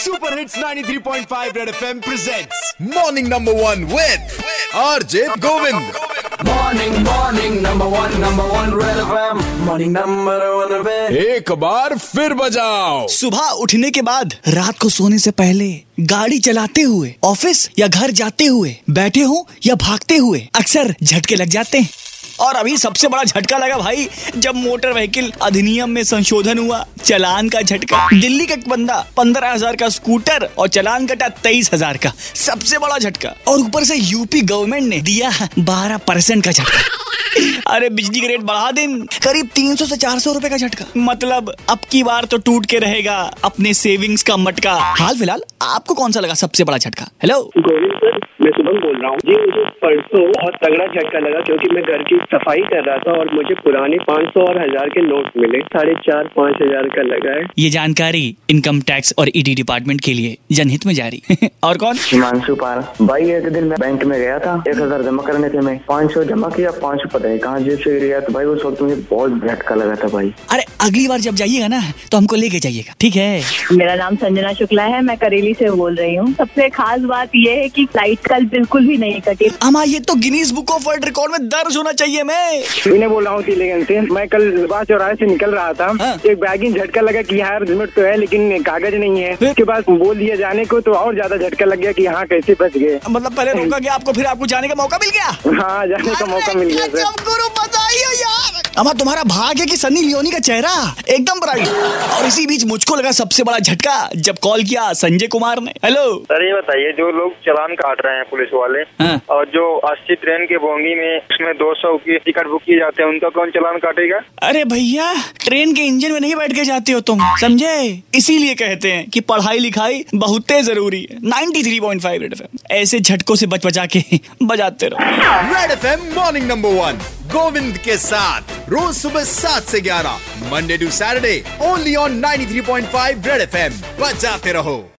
Super hits 93.5 Red FM presents morning number one with RJ Govind Morning, morning, number one, number one, Red FM. Morning, number one, Red एक बार फिर बजाओ। सुबह उठने के बाद रात को सोने से पहले गाड़ी चलाते हुए ऑफ़िस या घर जाते हुए बैठे हो या भागते हुए अक्सर झटके लग जाते हैं। और अभी सबसे बड़ा झटका लगा भाई, जब मोटर व्हीकल अधिनियम में संशोधन हुआ, चलान का झटका। दिल्ली का एक बंदा पंद्रह हज़ार का स्कूटर और चलान कटा तेईस हज़ार का। सबसे बड़ा झटका। और ऊपर से यूपी गवर्नमेंट ने दिया बारह परसेंट का झटका। अरे बिजली का रेट बढ़ा दें करीब 300 से 400 रुपए का झटका। मतलब अब की बार तो टूट के रहेगा अपने सेविंग्स का मटका। हाल फ़िलहाल आपको कौन सा लगा सबसे बड़ा झटका? हेलो गोविंद सर मैं शुभम बोल रहा हूँ। जी मुझे परसों बहुत तगड़ा झटका लगा क्योंकि मैं घर की सफ़ाई कर रहा था और मुझे पुराने 500 और हज़ार के नोट मिले। साढ़े चार पाँच हज़ार का लगा है। ये जानकारी इनकम टैक्स और ईडी डिपार्टमेंट के लिए जनहित में जारी। और कौन? हिमांशु पाल। भाई एक दिन मैं बैंक में गया था। एक हज़ार जमा करने थे मैं। पाँच सौ जमा किया पाँच सौ पता है कहाँ जेब से गिर गया। तो भाई उस वक्त मुझे बहुत झटका लगा था भाई। अरे अगली बार जब जाइएगा ना तो हमको लेके जाइएगा ठीक है? मेरा नाम संजना शुक्ला है मैं करेली से बोल रही हूँ। सबसे खास बात ये है कि फ़्लाइट कल बिल्कुल भी नहीं कटी। अमा ये तो Guinness Book of World Record में दर्ज होना चाहिए मैं। इन्हें बोल रहा हूँ से मैं कल बास चौराहे से निकल रहा था हाँ। एक बैगिंग झटका लगा कि यार लिमिट तो है लेकिन कागज़ नहीं है। उसके बाद बोल दिया जाने को तो और ज़्यादा झटका लग गया कि यहाँ कैसे बच गए। मतलब पहले रोका गया आपको फिर आपको जाने का मौका मिल गया? हाँ जाने का मौका मिल गया गजब गुरु बताइए यार। अमा तुम्हारा भाग है कि सनी लियोनी का चेहरा? एकदम ब्राइट और इसी बीच मुझको लगा सबसे बड़ा झटका जब कॉल किया संजय कुमार ने। हेलो सर ये बताइए जो लोग चलान काट रहे हैं पुलिस वाले हाँ। और जो अस्सी ट्रेन के बोगी में उसमें 200 की टिकट बुक किए जाते हैं उनका कौन चलान काटेगा? अरे भैया ट्रेन के इंजन में नहीं बैठ के जाते हो तुम। समझे? इसीलिए कहते हैं कि पढ़ाई लिखाई बहुत ज़रूरी है। 93.5 रेड एफएम ऐसे झटकों से बच बचा के बजाते रहो। Red FM morning number one Govind के साथ। रोज सुबह सात से ग्यारह Monday to Saturday only on 93.5 Red FM बजाते रहो।